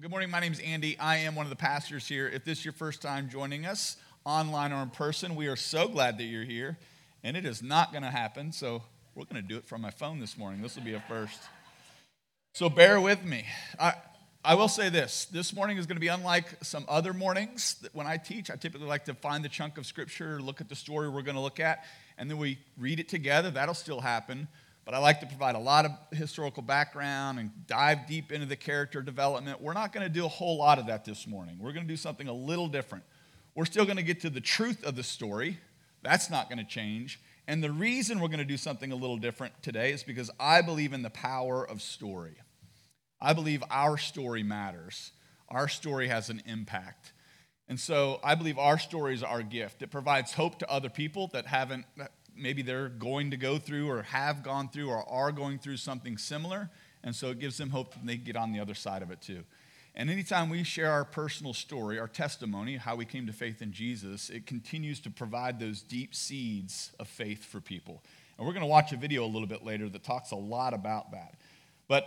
Well, good morning. My name is Andy. I am one of the pastors here. If this is your first time joining us, online or in person, we are so glad that you're here. And it is not going to happen, so we're going to do it from my phone this morning. This will be a first. So bear with me. I, I will say this this morning is going to be unlike some other mornings that when I teach. I typically like to find the chunk of scripture, look at the story we're going to look at, and then we read it together. That'll still happen. But I like to provide a lot of historical background and dive deep into the character development. We're not going to do a whole lot of that this morning. We're going to do something a little different. We're still going to get to the truth of the story. That's not going to change. And the reason we're going to do something a little different today is because I believe in the power of story. I believe our story matters, our story has an impact. And so I believe our story is our gift. It provides hope to other people that haven't, maybe they're going to go through or have gone through or are going through something similar. And so it gives them hope that they get on the other side of it too. And anytime we share our personal story, our testimony, how we came to faith in Jesus, it continues to provide those deep seeds of faith for people. And we're going to watch a video a little bit later that talks a lot about that. But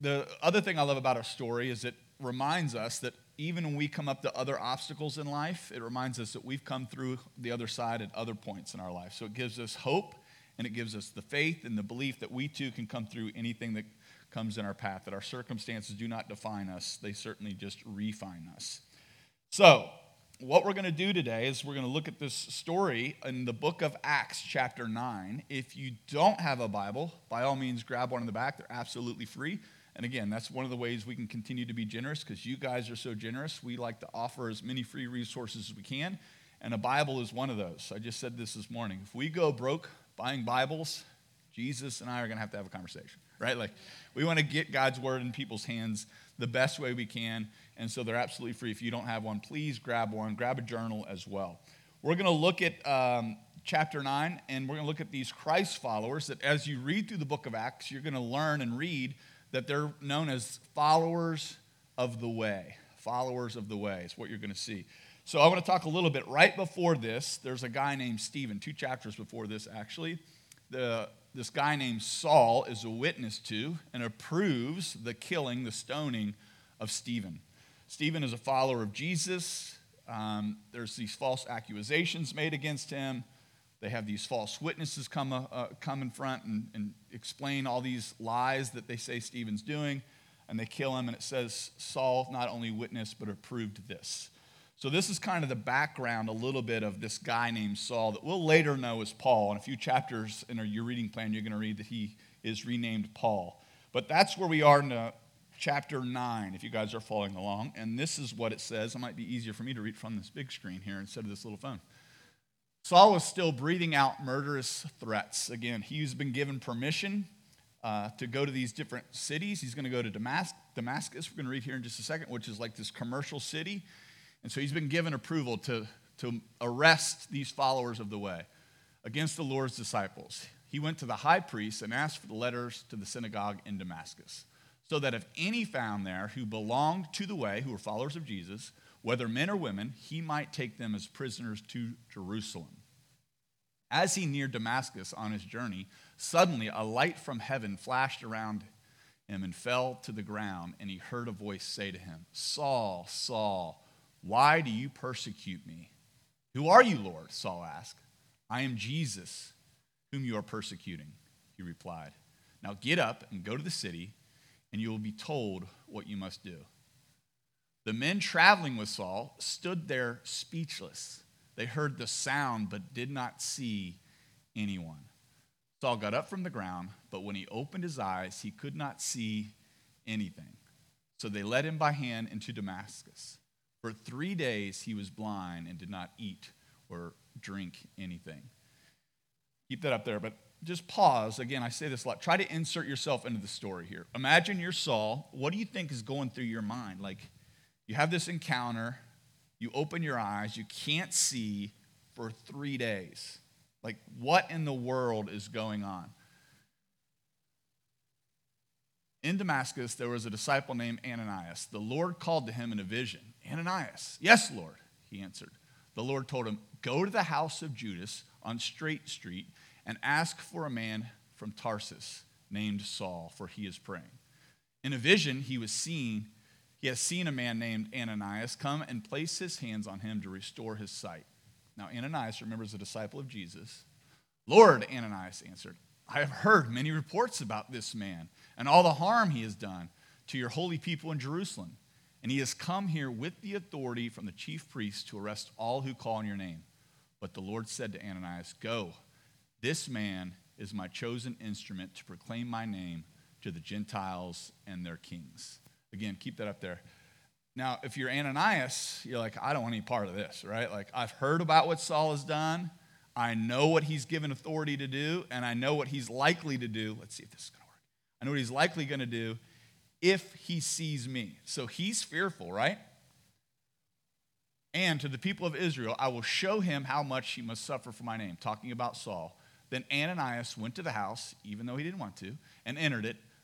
the other thing I love about our story is it reminds us that even when we come up to other obstacles in life, it reminds us that we've come through the other side at other points in our life. So it gives us hope and it gives us the faith and the belief that we too can come through anything that comes in our path, that our circumstances do not define us, they certainly just refine us. So, what we're going to do today is we're going to look at this story in the book of Acts, chapter 9. If you don't have a Bible, by all means, grab one in the back. They're absolutely free. And again, that's one of the ways we can continue to be generous because you guys are so generous. We like to offer as many free resources as we can, and a Bible is one of those. I just said this this morning. If we go broke buying Bibles, Jesus and I are going to have to have a conversation, right? Like, we want to get God's word in people's hands the best way we can, and so they're absolutely free. If you don't have one, please grab one, grab a journal as well. We're going to look at um, chapter 9, and we're going to look at these Christ followers that as you read through the book of Acts, you're going to learn and read that they're known as followers of the way. Followers of the way is what you're going to see. So I want to talk a little bit right before this. There's a guy named Stephen, two chapters before this, actually. The, this guy named Saul is a witness to and approves the killing, the stoning of Stephen. Stephen is a follower of Jesus. Um, there's these false accusations made against him. They have these false witnesses come, uh, uh, come in front and, and explain all these lies that they say Stephen's doing, and they kill him. And it says Saul not only witnessed, but approved this. So, this is kind of the background, a little bit of this guy named Saul that we'll later know as Paul. In a few chapters in your reading plan, you're going to read that he is renamed Paul. But that's where we are in the, chapter 9, if you guys are following along. And this is what it says. It might be easier for me to read from this big screen here instead of this little phone. Saul was still breathing out murderous threats. Again, he's been given permission uh, to go to these different cities. He's going to go to Damascus. Damascus, we're going to read here in just a second, which is like this commercial city. And so he's been given approval to, to arrest these followers of the way against the Lord's disciples. He went to the high priest and asked for the letters to the synagogue in Damascus, so that if any found there who belonged to the way, who were followers of Jesus, whether men or women, he might take them as prisoners to Jerusalem. As he neared Damascus on his journey, suddenly a light from heaven flashed around him and fell to the ground, and he heard a voice say to him, Saul, Saul, why do you persecute me? Who are you, Lord? Saul asked. I am Jesus, whom you are persecuting, he replied. Now get up and go to the city, and you will be told what you must do. The men traveling with Saul stood there speechless. They heard the sound but did not see anyone. Saul got up from the ground, but when he opened his eyes, he could not see anything. So they led him by hand into Damascus. For three days he was blind and did not eat or drink anything. Keep that up there, but just pause. Again, I say this a lot. Try to insert yourself into the story here. Imagine you're Saul. What do you think is going through your mind? Like, you have this encounter, you open your eyes, you can't see for three days. Like, what in the world is going on? In Damascus, there was a disciple named Ananias. The Lord called to him in a vision Ananias, yes, Lord, he answered. The Lord told him, Go to the house of Judas on Straight Street and ask for a man from Tarsus named Saul, for he is praying. In a vision, he was seen he has seen a man named Ananias come and place his hands on him to restore his sight. Now, Ananias, remembers a disciple of Jesus. Lord, Ananias answered, I have heard many reports about this man and all the harm he has done to your holy people in Jerusalem. And he has come here with the authority from the chief priests to arrest all who call on your name. But the Lord said to Ananias, Go, this man is my chosen instrument to proclaim my name to the Gentiles and their kings. Again, keep that up there. Now, if you're Ananias, you're like, I don't want any part of this, right? Like, I've heard about what Saul has done. I know what he's given authority to do, and I know what he's likely to do. Let's see if this is going to work. I know what he's likely going to do if he sees me. So he's fearful, right? And to the people of Israel, I will show him how much he must suffer for my name, talking about Saul. Then Ananias went to the house, even though he didn't want to, and entered it.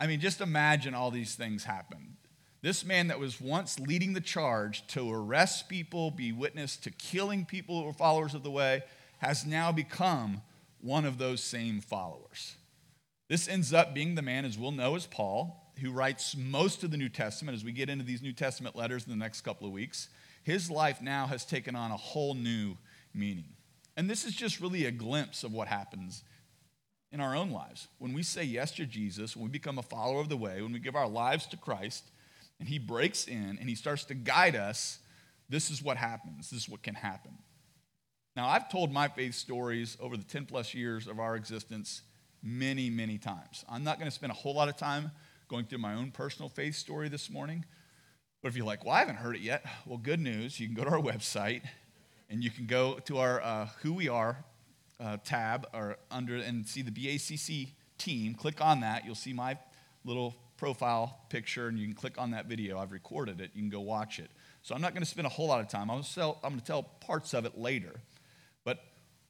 I mean, just imagine all these things happen. This man that was once leading the charge to arrest people, be witness to killing people who were followers of the way, has now become one of those same followers. This ends up being the man, as we'll know, as Paul, who writes most of the New Testament as we get into these New Testament letters in the next couple of weeks. His life now has taken on a whole new meaning. And this is just really a glimpse of what happens in our own lives. When we say yes to Jesus, when we become a follower of the way, when we give our lives to Christ, and He breaks in and He starts to guide us, this is what happens. This is what can happen. Now, I've told my faith stories over the 10 plus years of our existence many, many times. I'm not going to spend a whole lot of time going through my own personal faith story this morning. But if you're like, well, I haven't heard it yet, well, good news. You can go to our website and you can go to our uh, Who We Are uh, tab or under and see the BACC team. Click on that. You'll see my little profile picture, and you can click on that video. I've recorded it. You can go watch it. So I'm not going to spend a whole lot of time. I'm going to tell parts of it later. But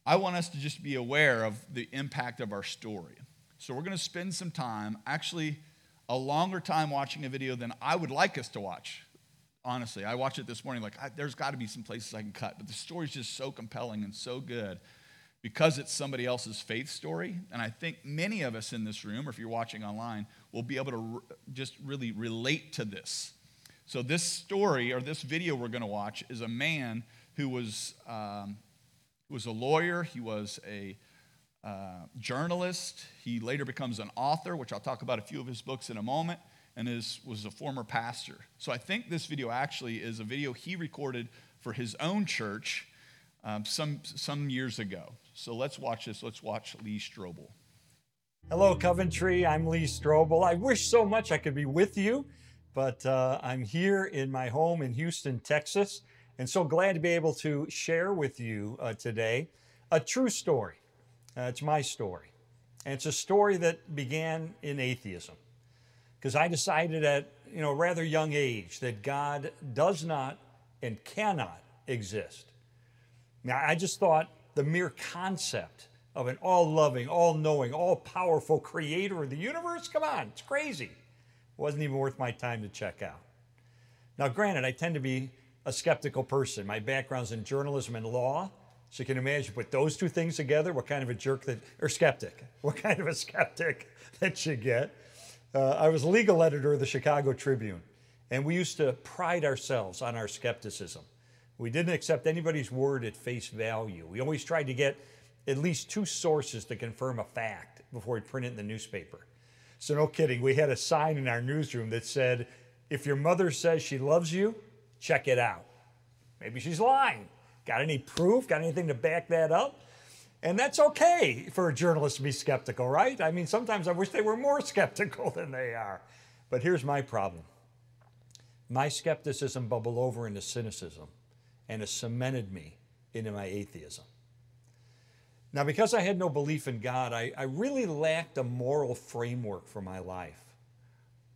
I want us to just be aware of the impact of our story. So we're going to spend some time, actually, a longer time watching a video than I would like us to watch. Honestly, I watched it this morning, like, I, there's got to be some places I can cut, but the story's just so compelling and so good because it's somebody else's faith story. And I think many of us in this room, or if you're watching online, will be able to re- just really relate to this. So, this story or this video we're going to watch is a man who was, um, was a lawyer, he was a uh, journalist, he later becomes an author, which I'll talk about a few of his books in a moment, and is, was a former pastor. So, I think this video actually is a video he recorded for his own church um, some, some years ago. So let's watch this. Let's watch Lee Strobel. Hello, Coventry. I'm Lee Strobel. I wish so much I could be with you, but uh, I'm here in my home in Houston, Texas, and so glad to be able to share with you uh, today a true story. Uh, it's my story. And it's a story that began in atheism because I decided at you know a rather young age that God does not and cannot exist. Now, I just thought the mere concept of an all loving, all knowing, all powerful creator of the universe, come on, it's crazy. It wasn't even worth my time to check out. Now, granted, I tend to be a skeptical person. My background's in journalism and law. So you can imagine, put those two things together, what kind of a jerk that, or skeptic, what kind of a skeptic that you get. Uh, I was legal editor of the Chicago Tribune, and we used to pride ourselves on our skepticism. We didn't accept anybody's word at face value. We always tried to get at least two sources to confirm a fact before we print it in the newspaper. So, no kidding, we had a sign in our newsroom that said, if your mother says she loves you, check it out. Maybe she's lying. Got any proof? Got anything to back that up? And that's okay for a journalist to be skeptical, right? I mean, sometimes I wish they were more skeptical than they are. But here's my problem my skepticism bubbled over into cynicism and it cemented me into my atheism. Now, because I had no belief in God, I, I really lacked a moral framework for my life.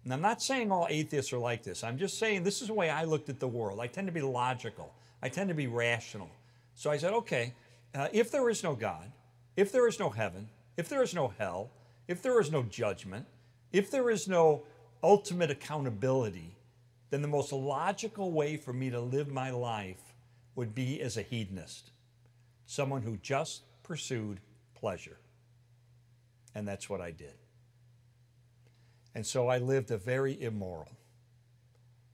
And I'm not saying all atheists are like this. I'm just saying this is the way I looked at the world. I tend to be logical, I tend to be rational. So I said, okay, uh, if there is no God, if there is no heaven, if there is no hell, if there is no judgment, if there is no ultimate accountability, then the most logical way for me to live my life would be as a hedonist, someone who just pursued pleasure. And that's what I did. And so I lived a very immoral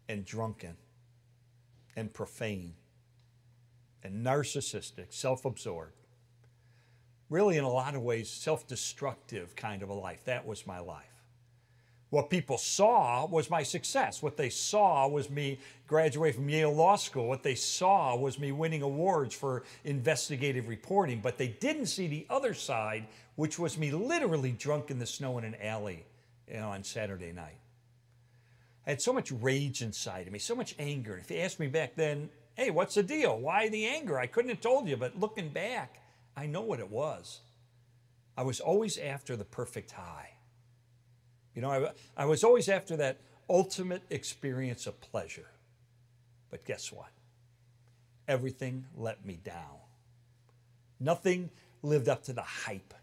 and drunken and profane and narcissistic, self absorbed, really, in a lot of ways, self destructive kind of a life. That was my life. What people saw was my success. What they saw was me graduate from Yale Law School. What they saw was me winning awards for investigative reporting. But they didn't see the other side, which was me literally drunk in the snow in an alley you know, on Saturday night. I had so much rage inside of me, so much anger. If you asked me back then, hey, what's the deal? Why the anger? I couldn't have told you, but looking back, I know what it was. I was always after the perfect high. You know, I, I was always after that ultimate experience of pleasure. But guess what? Everything let me down. Nothing lived up to the hype.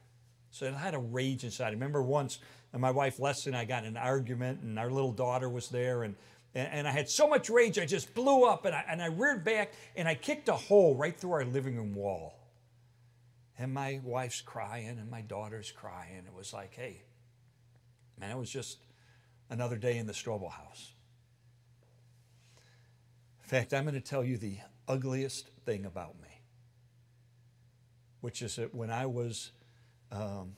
So I had a rage inside. I remember once my wife Leslie and I got in an argument, and our little daughter was there, and and, I had so much rage, I just blew up, and I, and I reared back, and I kicked a hole right through our living room wall. And my wife's crying, and my daughter's crying. It was like, hey, man, it was just another day in the Strobel house. In fact, I'm going to tell you the ugliest thing about me, which is that when I was um,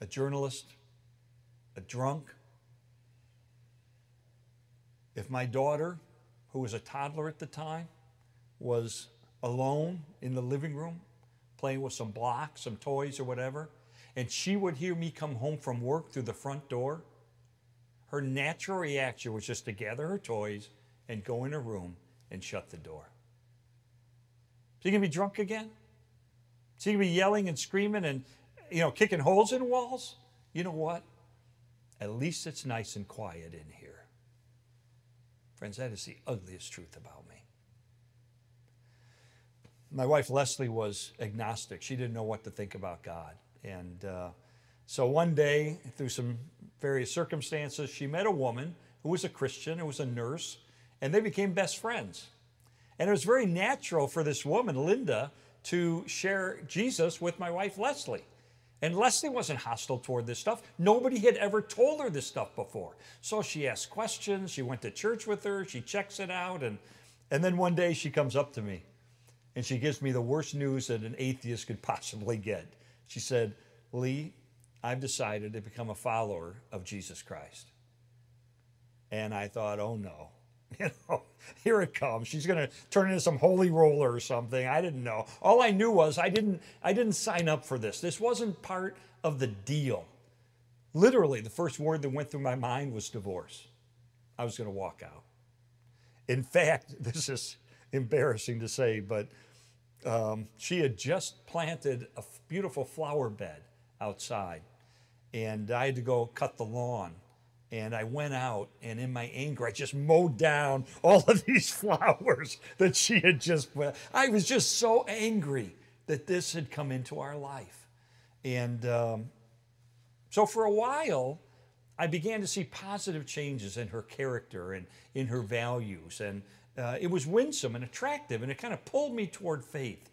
a journalist a drunk, if my daughter, who was a toddler at the time, was alone in the living room playing with some blocks, some toys, or whatever, and she would hear me come home from work through the front door, her natural reaction was just to gather her toys and go in her room and shut the door. Is he going to be drunk again? Is he going to be yelling and screaming and, you know, kicking holes in walls? You know what? At least it's nice and quiet in here. Friends, that is the ugliest truth about me. My wife Leslie was agnostic. She didn't know what to think about God. And uh, so one day, through some various circumstances, she met a woman who was a Christian, who was a nurse, and they became best friends. And it was very natural for this woman, Linda, to share Jesus with my wife Leslie. And Leslie wasn't hostile toward this stuff. Nobody had ever told her this stuff before. So she asked questions. She went to church with her. She checks it out. And, and then one day she comes up to me and she gives me the worst news that an atheist could possibly get. She said, Lee, I've decided to become a follower of Jesus Christ. And I thought, oh no. You know, here it comes. She's going to turn into some holy roller or something. I didn't know. All I knew was I didn't I didn't sign up for this. This wasn't part of the deal. Literally, the first word that went through my mind was divorce. I was going to walk out. In fact, this is embarrassing to say, but um, she had just planted a beautiful flower bed outside, and I had to go cut the lawn and I went out, and in my anger, I just mowed down all of these flowers that she had just. I was just so angry that this had come into our life. And um, so for a while, I began to see positive changes in her character and in her values. And uh, it was winsome and attractive, and it kind of pulled me toward faith.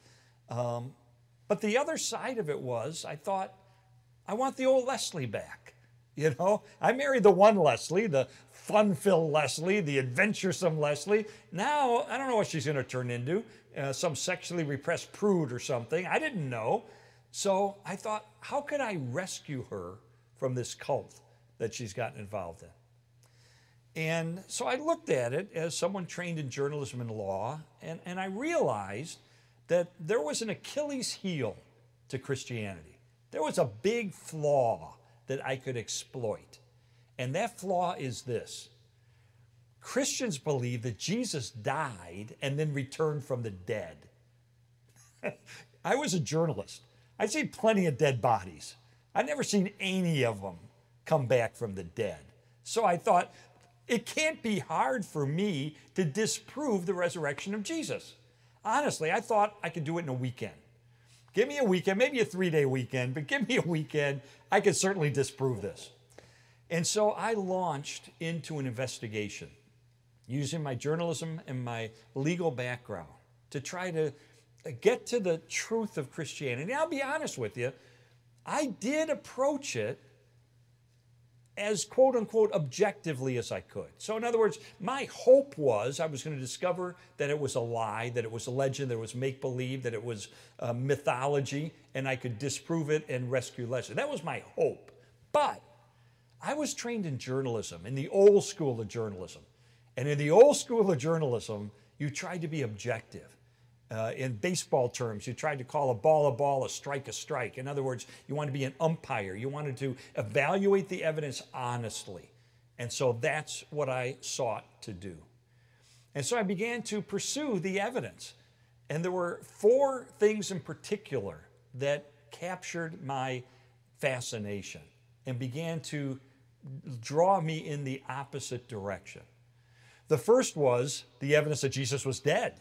Um, but the other side of it was, I thought, I want the old Leslie back. You know, I married the one Leslie, the fun filled Leslie, the adventuresome Leslie. Now, I don't know what she's going to turn into uh, some sexually repressed prude or something. I didn't know. So I thought, how could I rescue her from this cult that she's gotten involved in? And so I looked at it as someone trained in journalism and law, and, and I realized that there was an Achilles heel to Christianity. There was a big flaw that I could exploit. And that flaw is this Christians believe that Jesus died and then returned from the dead. I was a journalist. I'd seen plenty of dead bodies. I'd never seen any of them come back from the dead. So I thought, it can't be hard for me to disprove the resurrection of Jesus. Honestly, I thought I could do it in a weekend. Give me a weekend, maybe a three day weekend, but give me a weekend. I could certainly disprove this. And so I launched into an investigation using my journalism and my legal background to try to get to the truth of Christianity. I'll be honest with you, I did approach it as quote unquote objectively as I could. So, in other words, my hope was I was going to discover that it was a lie, that it was a legend, that it was make believe, that it was uh, mythology, and I could disprove it and rescue legend. That was my hope. But I was trained in journalism, in the old school of journalism. And in the old school of journalism, you tried to be objective. Uh, in baseball terms, you tried to call a ball a ball, a strike a strike. In other words, you wanted to be an umpire. You wanted to evaluate the evidence honestly. And so that's what I sought to do. And so I began to pursue the evidence. And there were four things in particular that captured my fascination and began to draw me in the opposite direction. The first was the evidence that Jesus was dead.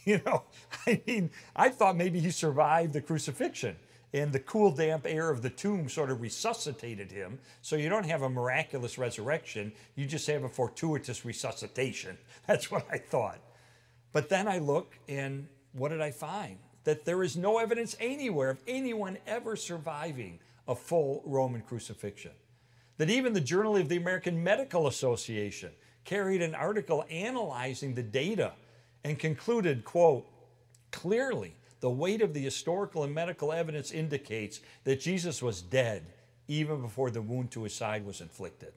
You know, I mean, I thought maybe he survived the crucifixion and the cool, damp air of the tomb sort of resuscitated him. So you don't have a miraculous resurrection, you just have a fortuitous resuscitation. That's what I thought. But then I look, and what did I find? That there is no evidence anywhere of anyone ever surviving a full Roman crucifixion. That even the Journal of the American Medical Association carried an article analyzing the data and concluded, quote, clearly the weight of the historical and medical evidence indicates that Jesus was dead even before the wound to his side was inflicted.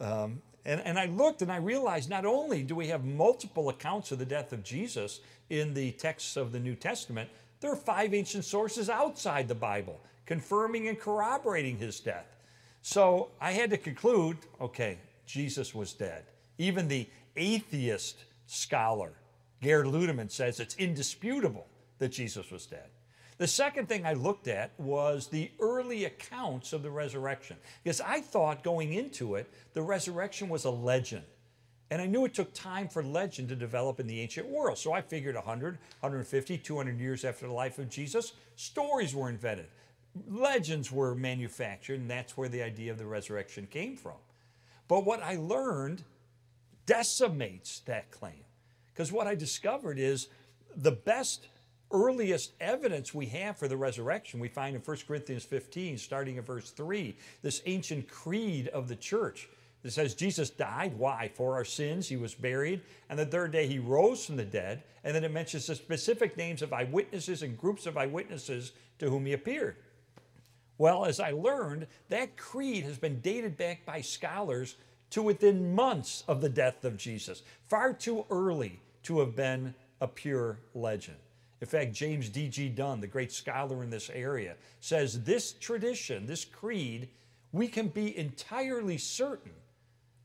Um, and, and I looked and I realized not only do we have multiple accounts of the death of Jesus in the texts of the New Testament, there are five ancient sources outside the Bible confirming and corroborating his death. So I had to conclude okay, Jesus was dead. Even the atheist scholar Gerd Ludemann says it's indisputable that Jesus was dead. The second thing I looked at was the early accounts of the resurrection, because I thought going into it, the resurrection was a legend. And I knew it took time for legend to develop in the ancient world. So I figured 100, 150, 200 years after the life of Jesus, stories were invented, legends were manufactured, and that's where the idea of the resurrection came from. But what I learned decimates that claim. Because what I discovered is the best, earliest evidence we have for the resurrection we find in 1 Corinthians 15, starting in verse 3, this ancient creed of the church that says Jesus died. Why? For our sins. He was buried. And the third day he rose from the dead. And then it mentions the specific names of eyewitnesses and groups of eyewitnesses to whom he appeared. Well, as I learned, that creed has been dated back by scholars to within months of the death of Jesus, far too early to have been a pure legend. In fact, James D.G. Dunn, the great scholar in this area, says this tradition, this creed, we can be entirely certain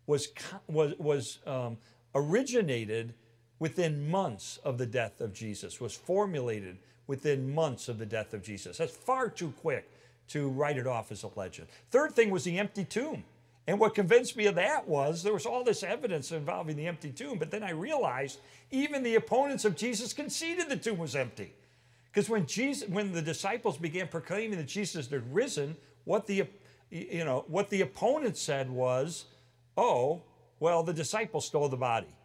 was, was, was um, originated within months of the death of Jesus, was formulated within months of the death of Jesus. That's far too quick to write it off as a legend. Third thing was the empty tomb. And what convinced me of that was there was all this evidence involving the empty tomb, but then I realized even the opponents of Jesus conceded the tomb was empty. Because when Jesus, when the disciples began proclaiming that Jesus had risen, what the you know what the opponents said was, "Oh, well, the disciples stole the body."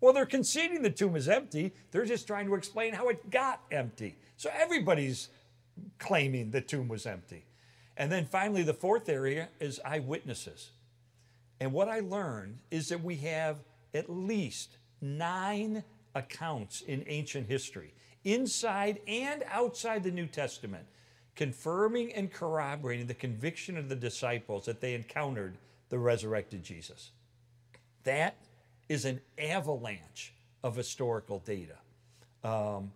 Well, they're conceding the tomb is empty. They're just trying to explain how it got empty. So everybody's claiming the tomb was empty. And then finally, the fourth area is eyewitnesses. And what I learned is that we have at least nine accounts in ancient history, inside and outside the New Testament, confirming and corroborating the conviction of the disciples that they encountered the resurrected Jesus. That is an avalanche of historical data. Um,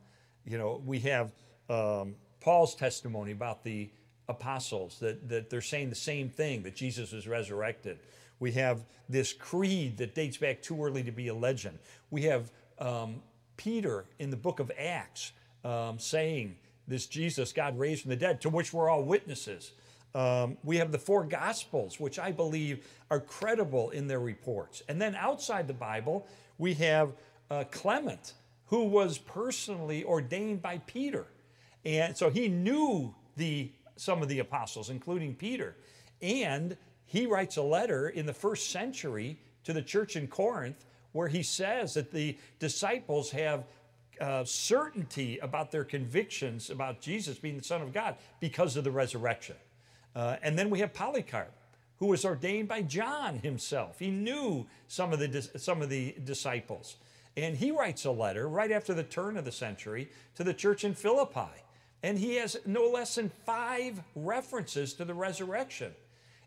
you know, we have um, Paul's testimony about the apostles that, that they're saying the same thing that Jesus was resurrected. We have this creed that dates back too early to be a legend. We have um, Peter in the book of Acts um, saying, This Jesus God raised from the dead, to which we're all witnesses. Um, we have the four Gospels, which I believe are credible in their reports. And then outside the Bible, we have uh, Clement, who was personally ordained by Peter. And so he knew the, some of the apostles, including Peter. And he writes a letter in the first century to the church in Corinth where he says that the disciples have uh, certainty about their convictions about Jesus being the Son of God because of the resurrection. Uh, and then we have Polycarp, who was ordained by John himself. He knew some of the, some of the disciples. And he writes a letter right after the turn of the century to the church in Philippi. And he has no less than five references to the resurrection.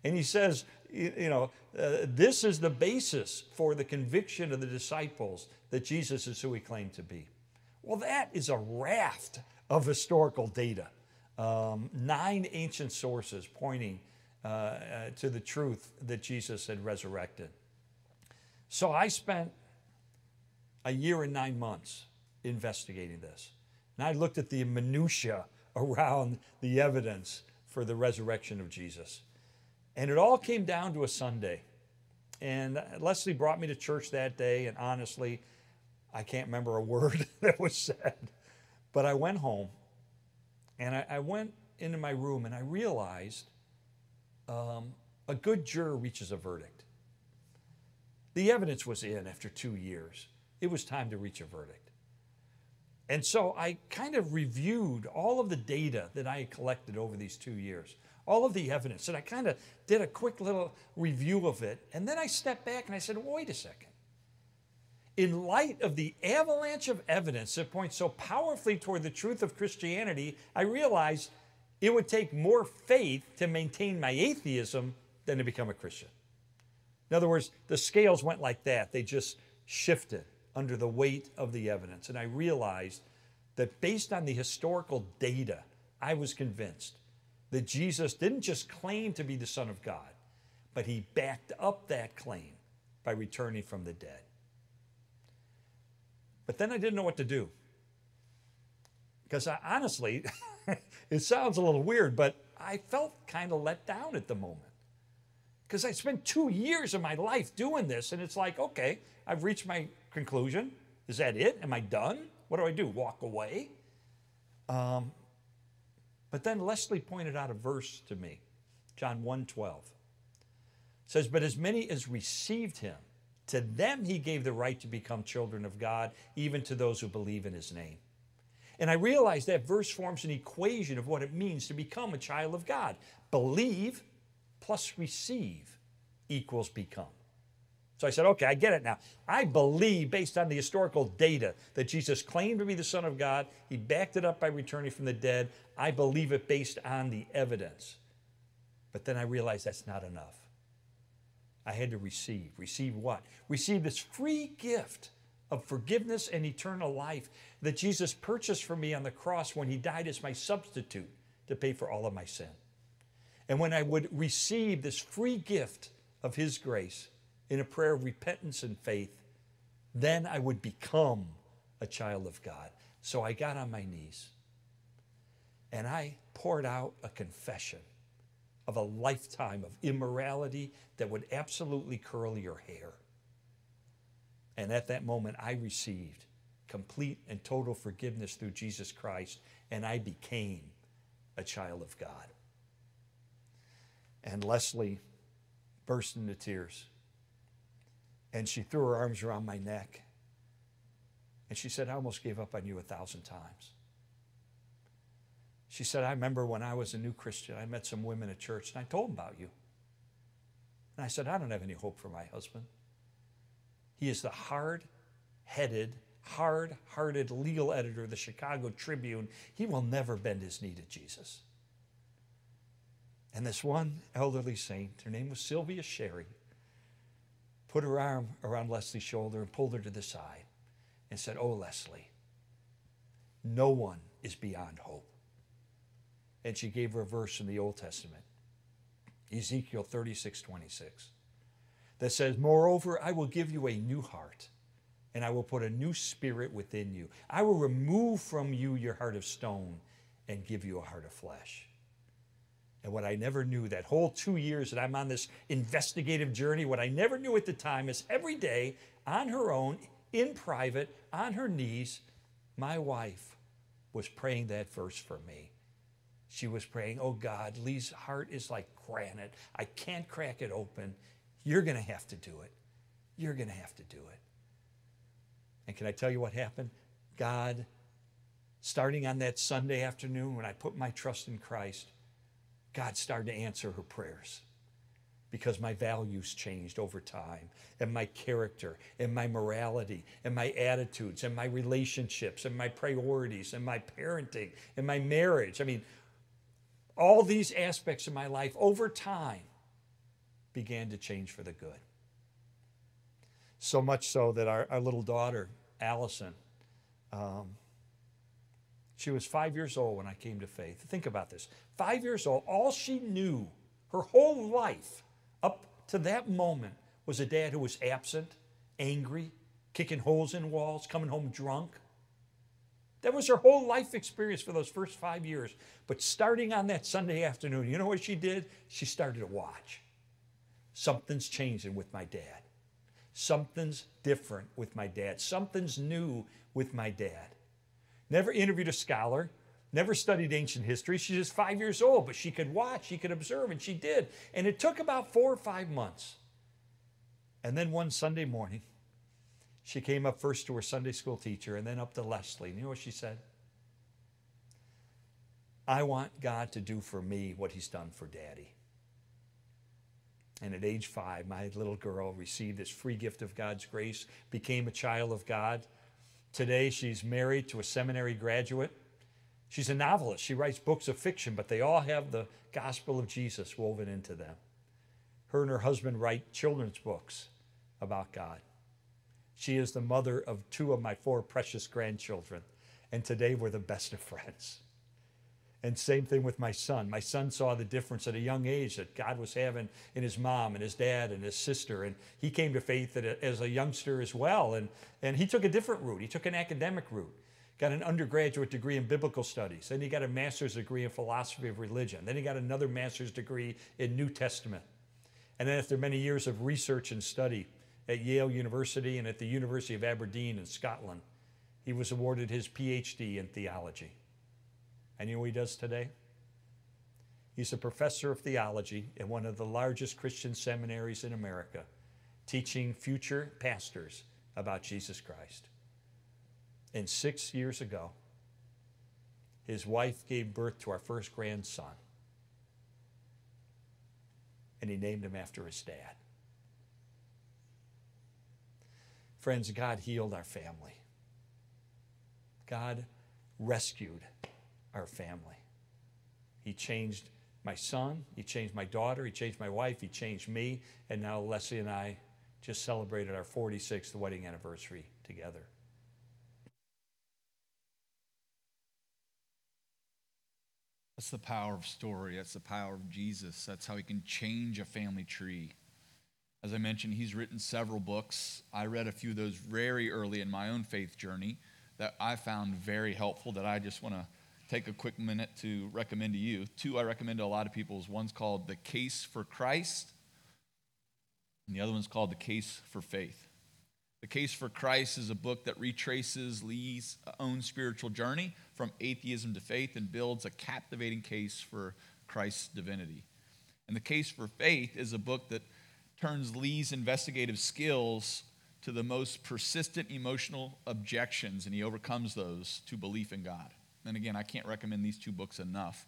And he says, you know, uh, this is the basis for the conviction of the disciples that Jesus is who he claimed to be. Well, that is a raft of historical data. Um, nine ancient sources pointing uh, uh, to the truth that Jesus had resurrected. So I spent a year and nine months investigating this. And I looked at the minutiae around the evidence for the resurrection of Jesus. And it all came down to a Sunday. And Leslie brought me to church that day, and honestly, I can't remember a word that was said. But I went home and I, I went into my room and I realized um, a good juror reaches a verdict. The evidence was in after two years it was time to reach a verdict. And so I kind of reviewed all of the data that I had collected over these two years, all of the evidence, and I kind of did a quick little review of it. And then I stepped back and I said, wait a second. In light of the avalanche of evidence that points so powerfully toward the truth of Christianity, I realized it would take more faith to maintain my atheism than to become a Christian. In other words, the scales went like that, they just shifted under the weight of the evidence. And I realized that based on the historical data, I was convinced that Jesus didn't just claim to be the Son of God, but he backed up that claim by returning from the dead. But then I didn't know what to do. Because I, honestly, it sounds a little weird, but I felt kind of let down at the moment. Because I spent two years of my life doing this, and it's like, okay, I've reached my conclusion. Is that it? Am I done? What do I do? Walk away? Um, but then Leslie pointed out a verse to me, John 1:12. says, But as many as received him, to them he gave the right to become children of God, even to those who believe in his name. And I realized that verse forms an equation of what it means to become a child of God. Believe plus receive equals become. So I said, okay, I get it now. I believe, based on the historical data, that Jesus claimed to be the Son of God. He backed it up by returning from the dead. I believe it based on the evidence. But then I realized that's not enough. I had to receive. Receive what? Receive this free gift of forgiveness and eternal life that Jesus purchased for me on the cross when he died as my substitute to pay for all of my sin. And when I would receive this free gift of his grace, in a prayer of repentance and faith, then I would become a child of God. So I got on my knees and I poured out a confession of a lifetime of immorality that would absolutely curl your hair. And at that moment, I received complete and total forgiveness through Jesus Christ, and I became a child of God. And Leslie burst into tears. And she threw her arms around my neck. And she said, I almost gave up on you a thousand times. She said, I remember when I was a new Christian, I met some women at church and I told them about you. And I said, I don't have any hope for my husband. He is the hard headed, hard hearted legal editor of the Chicago Tribune. He will never bend his knee to Jesus. And this one elderly saint, her name was Sylvia Sherry, put her arm around Leslie's shoulder and pulled her to the side and said, Oh, Leslie, no one is beyond hope. And she gave her a verse from the Old Testament, Ezekiel 36 26, that says, Moreover, I will give you a new heart, and I will put a new spirit within you. I will remove from you your heart of stone and give you a heart of flesh. And what I never knew that whole two years that I'm on this investigative journey, what I never knew at the time is every day on her own, in private, on her knees, my wife was praying that verse for me. She was praying, Oh God, Lee's heart is like granite. I can't crack it open. You're going to have to do it. You're going to have to do it. And can I tell you what happened? God, starting on that Sunday afternoon when I put my trust in Christ, God started to answer her prayers because my values changed over time, and my character, and my morality, and my attitudes, and my relationships, and my priorities, and my parenting, and my marriage. I mean, all these aspects of my life over time began to change for the good. So much so that our, our little daughter, Allison, um, she was five years old when I came to faith. Think about this. Five years old, all she knew her whole life up to that moment was a dad who was absent, angry, kicking holes in walls, coming home drunk. That was her whole life experience for those first five years. But starting on that Sunday afternoon, you know what she did? She started to watch. Something's changing with my dad. Something's different with my dad. Something's new with my dad. Never interviewed a scholar, never studied ancient history. She's just five years old, but she could watch, she could observe, and she did. And it took about four or five months. And then one Sunday morning, she came up first to her Sunday school teacher and then up to Leslie. And you know what she said? I want God to do for me what He's done for Daddy. And at age five, my little girl received this free gift of God's grace, became a child of God. Today, she's married to a seminary graduate. She's a novelist. She writes books of fiction, but they all have the gospel of Jesus woven into them. Her and her husband write children's books about God. She is the mother of two of my four precious grandchildren, and today we're the best of friends. And same thing with my son. My son saw the difference at a young age that God was having in his mom and his dad and his sister. And he came to faith as a youngster as well. And, and he took a different route. He took an academic route. Got an undergraduate degree in biblical studies. Then he got a master's degree in philosophy of religion. Then he got another master's degree in New Testament. And then after many years of research and study at Yale University and at the University of Aberdeen in Scotland, he was awarded his PhD in theology. And you know what he does today? He's a professor of theology at one of the largest Christian seminaries in America, teaching future pastors about Jesus Christ. And six years ago, his wife gave birth to our first grandson. And he named him after his dad. Friends, God healed our family. God rescued our family. He changed my son, he changed my daughter, he changed my wife, he changed me, and now Leslie and I just celebrated our 46th wedding anniversary together. That's the power of story. That's the power of Jesus. That's how he can change a family tree. As I mentioned, he's written several books. I read a few of those very early in my own faith journey that I found very helpful that I just want to take a quick minute to recommend to you. Two I recommend to a lot of people is one's called The Case for Christ, and the other one's called The Case for Faith. The Case for Christ is a book that retraces Lee's own spiritual journey from atheism to faith and builds a captivating case for Christ's divinity. And The Case for Faith is a book that turns Lee's investigative skills to the most persistent emotional objections, and he overcomes those to belief in God. And again, I can't recommend these two books enough.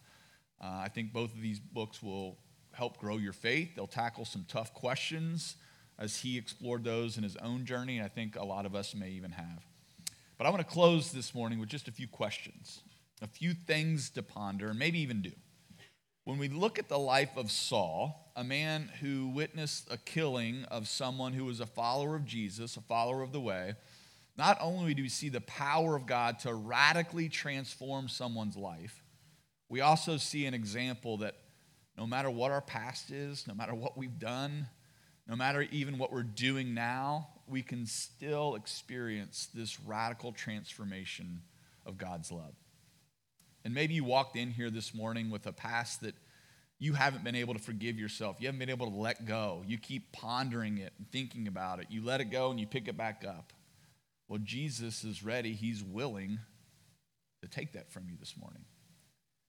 Uh, I think both of these books will help grow your faith. They'll tackle some tough questions as he explored those in his own journey, and I think a lot of us may even have. But I want to close this morning with just a few questions, a few things to ponder, and maybe even do. When we look at the life of Saul, a man who witnessed a killing of someone who was a follower of Jesus, a follower of the way, not only do we see the power of God to radically transform someone's life, we also see an example that no matter what our past is, no matter what we've done, no matter even what we're doing now, we can still experience this radical transformation of God's love. And maybe you walked in here this morning with a past that you haven't been able to forgive yourself. You haven't been able to let go. You keep pondering it and thinking about it. You let it go and you pick it back up. Well, Jesus is ready. He's willing to take that from you this morning.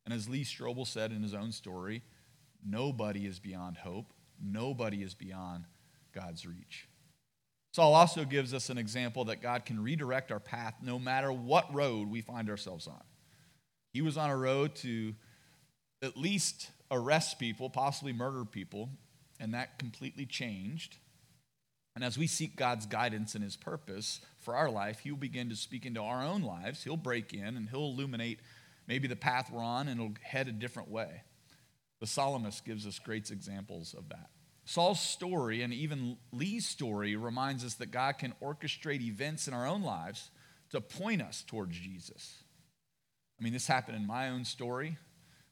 And as Lee Strobel said in his own story, nobody is beyond hope. Nobody is beyond God's reach. Saul also gives us an example that God can redirect our path no matter what road we find ourselves on. He was on a road to at least arrest people, possibly murder people, and that completely changed. And as we seek God's guidance and His purpose for our life, He will begin to speak into our own lives. He'll break in and He'll illuminate maybe the path we're on and it'll head a different way. The psalmist gives us great examples of that. Saul's story and even Lee's story reminds us that God can orchestrate events in our own lives to point us towards Jesus. I mean, this happened in my own story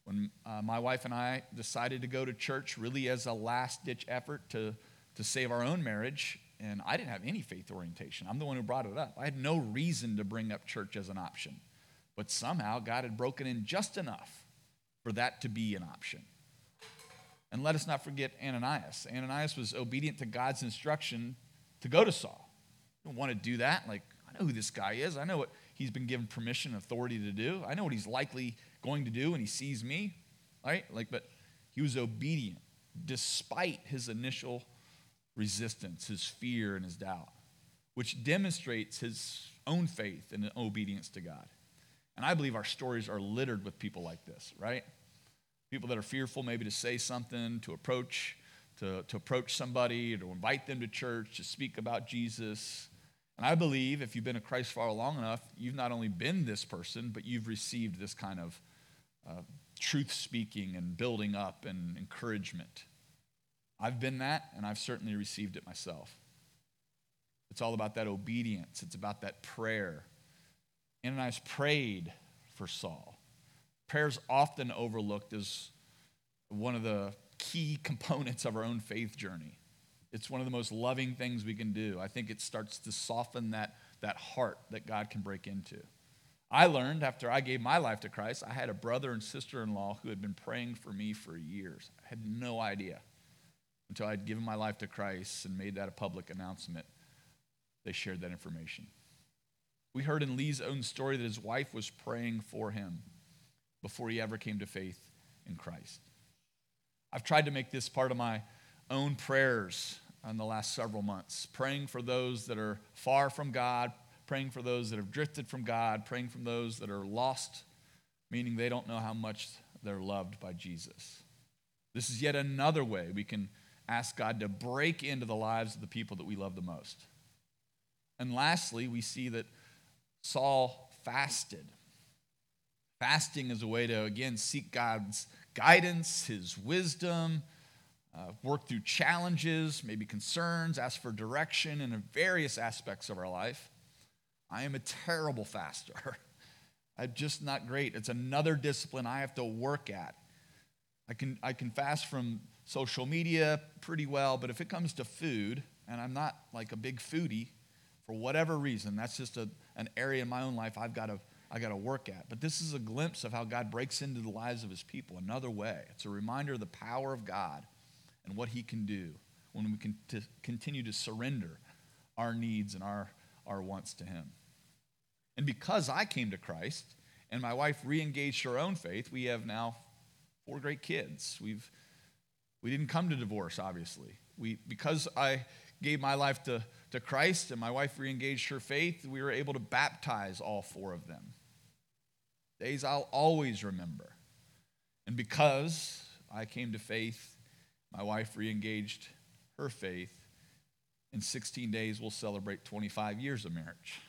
when uh, my wife and I decided to go to church really as a last ditch effort to, to save our own marriage. And I didn't have any faith orientation. I'm the one who brought it up. I had no reason to bring up church as an option. But somehow God had broken in just enough for that to be an option. And let us not forget Ananias. Ananias was obedient to God's instruction to go to Saul. You don't want to do that. Like, I know who this guy is. I know what he's been given permission and authority to do. I know what he's likely going to do when he sees me. Right? Like, but he was obedient despite his initial resistance, his fear, and his doubt, which demonstrates his own faith and obedience to God. And I believe our stories are littered with people like this, right? People that are fearful maybe to say something, to approach, to, to approach somebody, to invite them to church, to speak about Jesus. And I believe if you've been a Christ follower long enough, you've not only been this person, but you've received this kind of uh, truth speaking and building up and encouragement. I've been that, and I've certainly received it myself. It's all about that obedience, it's about that prayer. Ananias prayed for Saul. Prayer is often overlooked as one of the key components of our own faith journey. It's one of the most loving things we can do. I think it starts to soften that, that heart that God can break into. I learned after I gave my life to Christ, I had a brother and sister in law who had been praying for me for years. I had no idea until I'd given my life to Christ and made that a public announcement. They shared that information. We heard in Lee's own story that his wife was praying for him before he ever came to faith in Christ. I've tried to make this part of my own prayers in the last several months, praying for those that are far from God, praying for those that have drifted from God, praying for those that are lost, meaning they don't know how much they're loved by Jesus. This is yet another way we can ask God to break into the lives of the people that we love the most. And lastly, we see that Saul fasted. Fasting is a way to, again, seek God's guidance, his wisdom, uh, work through challenges, maybe concerns, ask for direction in various aspects of our life. I am a terrible faster. I'm just not great. It's another discipline I have to work at. I can, I can fast from social media pretty well, but if it comes to food, and I'm not like a big foodie for whatever reason, that's just a, an area in my own life I've got to I got to work at. But this is a glimpse of how God breaks into the lives of his people another way. It's a reminder of the power of God and what he can do when we can to continue to surrender our needs and our, our wants to him. And because I came to Christ and my wife re-engaged her own faith, we have now four great kids. We've we didn't come to divorce, obviously. We because I gave my life to, to Christ and my wife re-engaged her faith, we were able to baptize all four of them. Days I'll always remember. And because I came to faith, my wife reengaged her faith. In 16 days, we'll celebrate 25 years of marriage.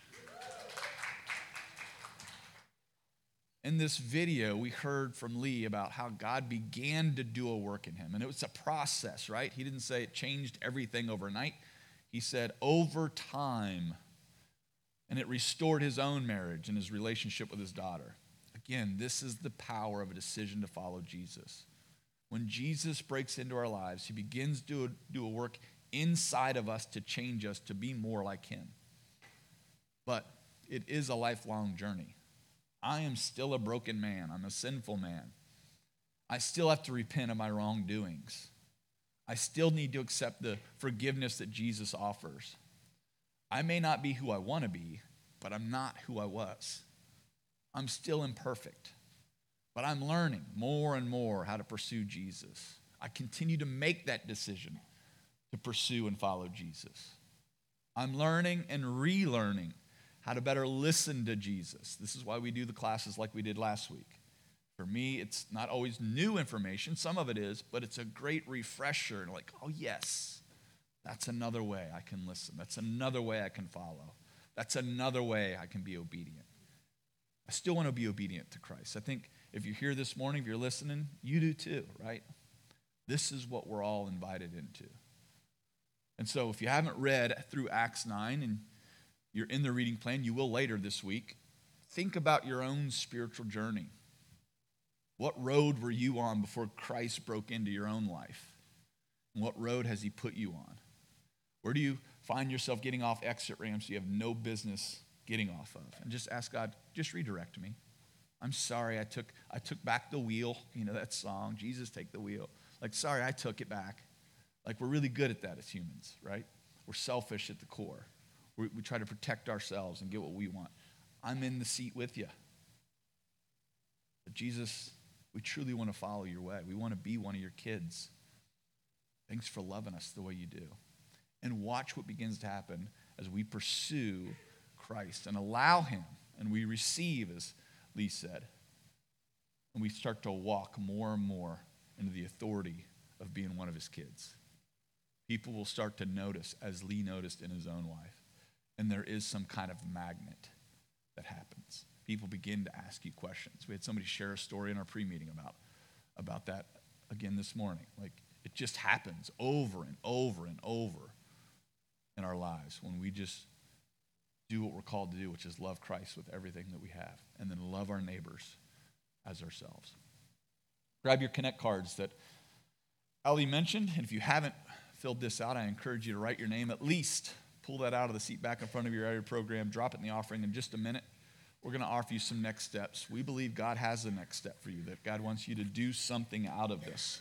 In this video, we heard from Lee about how God began to do a work in him. And it was a process, right? He didn't say it changed everything overnight. He said over time. And it restored his own marriage and his relationship with his daughter. Again, this is the power of a decision to follow Jesus. When Jesus breaks into our lives, he begins to do a work inside of us to change us to be more like him. But it is a lifelong journey. I am still a broken man, I'm a sinful man. I still have to repent of my wrongdoings. I still need to accept the forgiveness that Jesus offers. I may not be who I want to be, but I'm not who I was. I'm still imperfect, but I'm learning more and more how to pursue Jesus. I continue to make that decision to pursue and follow Jesus. I'm learning and relearning how to better listen to Jesus. This is why we do the classes like we did last week. For me, it's not always new information, some of it is, but it's a great refresher. and Like, oh, yes, that's another way I can listen. That's another way I can follow. That's another way I can be obedient. I still want to be obedient to Christ. I think if you're here this morning, if you're listening, you do too, right? This is what we're all invited into. And so if you haven't read through Acts 9 and you're in the reading plan, you will later this week, think about your own spiritual journey. What road were you on before Christ broke into your own life? And what road has he put you on? Where do you find yourself getting off exit ramps you have no business getting off of? And just ask God, just redirect me. I'm sorry I took I took back the wheel. You know that song, Jesus take the wheel. Like sorry I took it back. Like, we're really good at that as humans, right? We're selfish at the core. We we try to protect ourselves and get what we want. I'm in the seat with you. But Jesus, we truly want to follow your way. We want to be one of your kids. Thanks for loving us the way you do. And watch what begins to happen as we pursue Christ and allow Him and we receive, as Lee said. And we start to walk more and more into the authority of being one of His kids people will start to notice, as Lee noticed in his own life. And there is some kind of magnet that happens. People begin to ask you questions. We had somebody share a story in our pre meeting about, about that again this morning. Like, it just happens over and over and over in our lives when we just do what we're called to do, which is love Christ with everything that we have, and then love our neighbors as ourselves. Grab your Connect cards that Ali mentioned, and if you haven't filled this out, I encourage you to write your name at least. Pull that out of the seat back in front of your area program, drop it in the offering in just a minute. We're going to offer you some next steps. We believe God has the next step for you, that God wants you to do something out of this.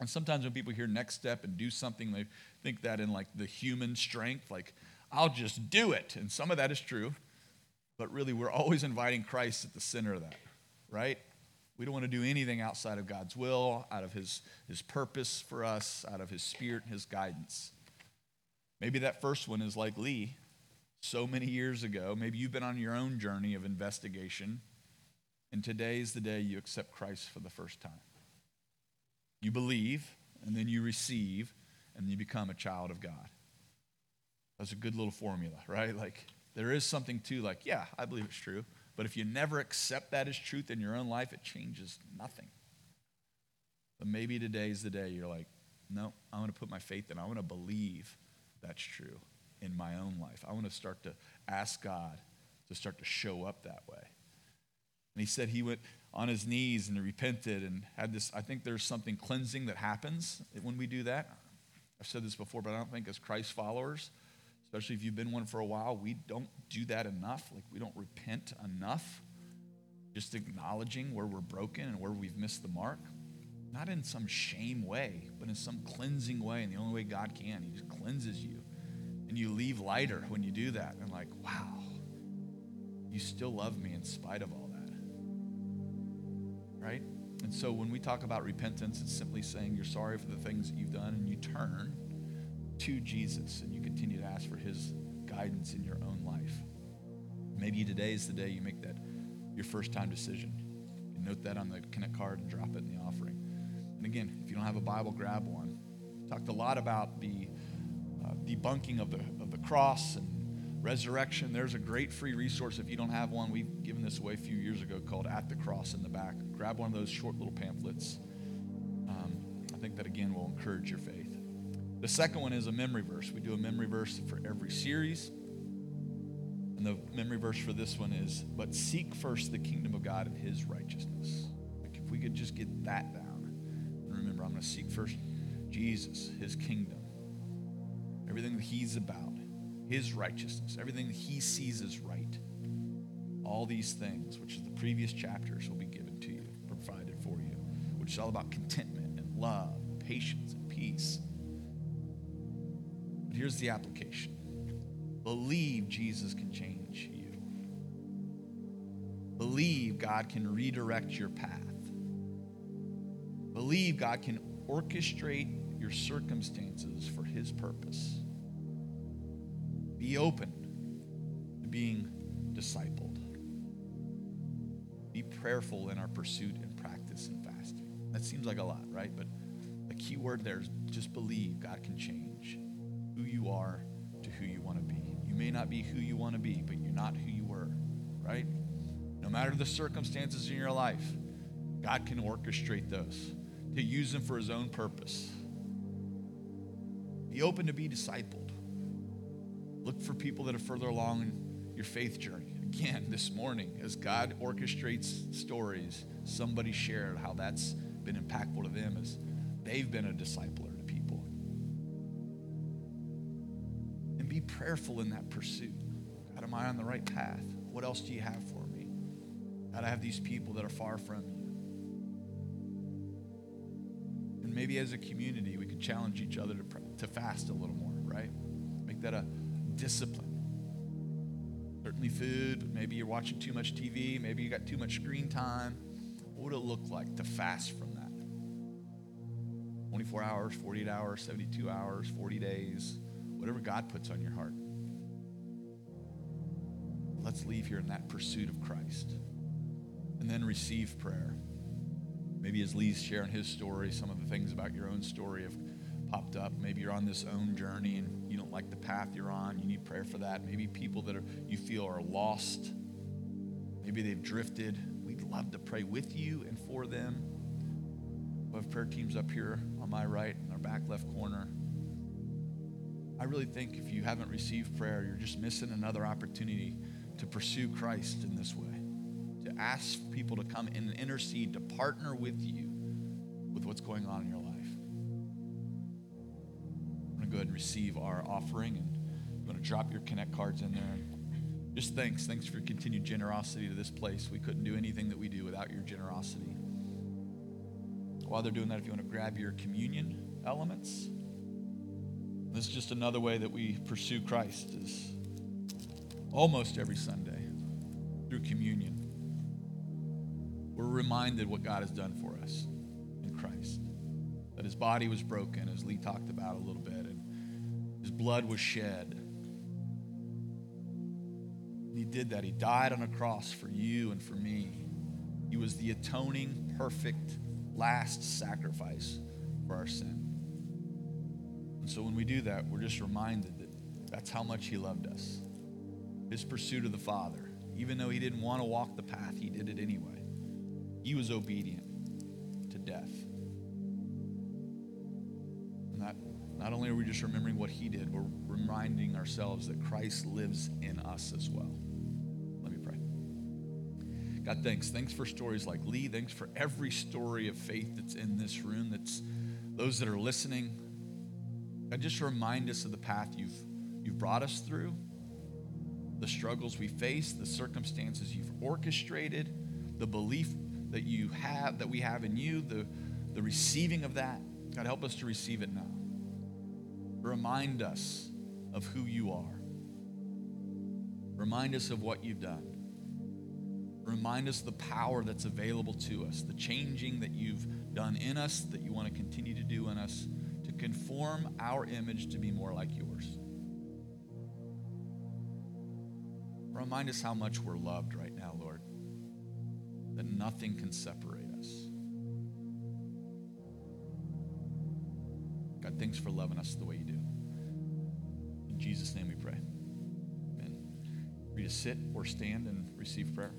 And sometimes when people hear next step and do something, they think that in like the human strength, like, I'll just do it. And some of that is true, but really, we're always inviting Christ at the center of that, right? We don't want to do anything outside of God's will, out of his, his purpose for us, out of His Spirit and His guidance. Maybe that first one is like Lee so many years ago. Maybe you've been on your own journey of investigation, and today is the day you accept Christ for the first time. You believe, and then you receive, and you become a child of God. That's a good little formula, right? Like, there is something to, like, yeah, I believe it's true. But if you never accept that as truth in your own life, it changes nothing. But maybe today is the day you're like, no, I want to put my faith in. I want to believe that's true in my own life. I want to start to ask God to start to show up that way. And he said he went on his knees and repented and had this. I think there's something cleansing that happens when we do that. I've said this before, but I don't think as Christ followers, especially if you've been one for a while, we don't do that enough. Like we don't repent enough. Just acknowledging where we're broken and where we've missed the mark. Not in some shame way, but in some cleansing way. And the only way God can, He just cleanses you. And you leave lighter when you do that. And like, wow, you still love me in spite of all that. Right? And so when we talk about repentance, it's simply saying you're sorry for the things that you've done and you turn to Jesus and you continue to ask for his guidance in your own life. Maybe today is the day you make that your first time decision. You note that on the connect card and drop it in the offering. And again, if you don't have a Bible, grab one. Talked a lot about the uh, debunking of the, of the cross and resurrection. There's a great free resource if you don't have one. We've given this away a few years ago called At the Cross in the back. Grab one of those short little pamphlets. Um, I think that again will encourage your faith. The second one is a memory verse. We do a memory verse for every series. And the memory verse for this one is, but seek first the kingdom of God and his righteousness. Like if we could just get that. Seek first Jesus, his kingdom, everything that he's about, his righteousness, everything that he sees as right. All these things, which is the previous chapters, will be given to you, provided for you which is all about contentment and love, and patience and peace. But here's the application believe Jesus can change you, believe God can redirect your path, believe God can orchestrate your circumstances for His purpose. Be open to being discipled. Be prayerful in our pursuit and practice and fasting. That seems like a lot, right? But the key word there is just believe God can change who you are to who you want to be. You may not be who you want to be, but you're not who you were, right? No matter the circumstances in your life, God can orchestrate those to use them for his own purpose. Be open to be discipled. Look for people that are further along in your faith journey. Again, this morning, as God orchestrates stories, somebody shared how that's been impactful to them as they've been a discipler to people. And be prayerful in that pursuit. God, am I on the right path? What else do you have for me? God, I have these people that are far from you. Maybe as a community, we could challenge each other to, to fast a little more, right? Make that a discipline. Certainly food, but maybe you're watching too much TV, maybe you got too much screen time. What would it look like to fast from that? 24 hours, 48 hours, 72 hours, 40 days, whatever God puts on your heart. Let's leave here in that pursuit of Christ and then receive prayer. Maybe as Lee's sharing his story, some of the things about your own story have popped up. Maybe you're on this own journey and you don't like the path you're on. You need prayer for that. Maybe people that are, you feel are lost. Maybe they've drifted. We'd love to pray with you and for them. We have prayer teams up here on my right in our back left corner. I really think if you haven't received prayer, you're just missing another opportunity to pursue Christ in this way, to ask people to come and intercede, to partner with you with what's going on in your life. I'm going to go ahead and receive our offering, and I'm going to drop your Connect cards in there. Just thanks. Thanks for your continued generosity to this place. We couldn't do anything that we do without your generosity. While they're doing that, if you want to grab your communion elements, this is just another way that we pursue Christ is almost every Sunday through communion. We're reminded what God has done for us in Christ. That his body was broken, as Lee talked about a little bit, and his blood was shed. He did that. He died on a cross for you and for me. He was the atoning, perfect, last sacrifice for our sin. And so when we do that, we're just reminded that that's how much he loved us. His pursuit of the Father. Even though he didn't want to walk the path, he did it anyway. He was obedient to death. That, not only are we just remembering what he did, we're reminding ourselves that Christ lives in us as well. Let me pray. God, thanks. Thanks for stories like Lee. Thanks for every story of faith that's in this room, that's those that are listening. God, just remind us of the path you've, you've brought us through, the struggles we face, the circumstances you've orchestrated, the belief that you have, that we have in you, the, the receiving of that. God, help us to receive it now. Remind us of who you are. Remind us of what you've done. Remind us the power that's available to us, the changing that you've done in us, that you want to continue to do in us to conform our image to be more like yours. Remind us how much we're loved right nothing can separate us. God, thanks for loving us the way you do. In Jesus' name we pray. Amen. Free to sit or stand and receive prayer.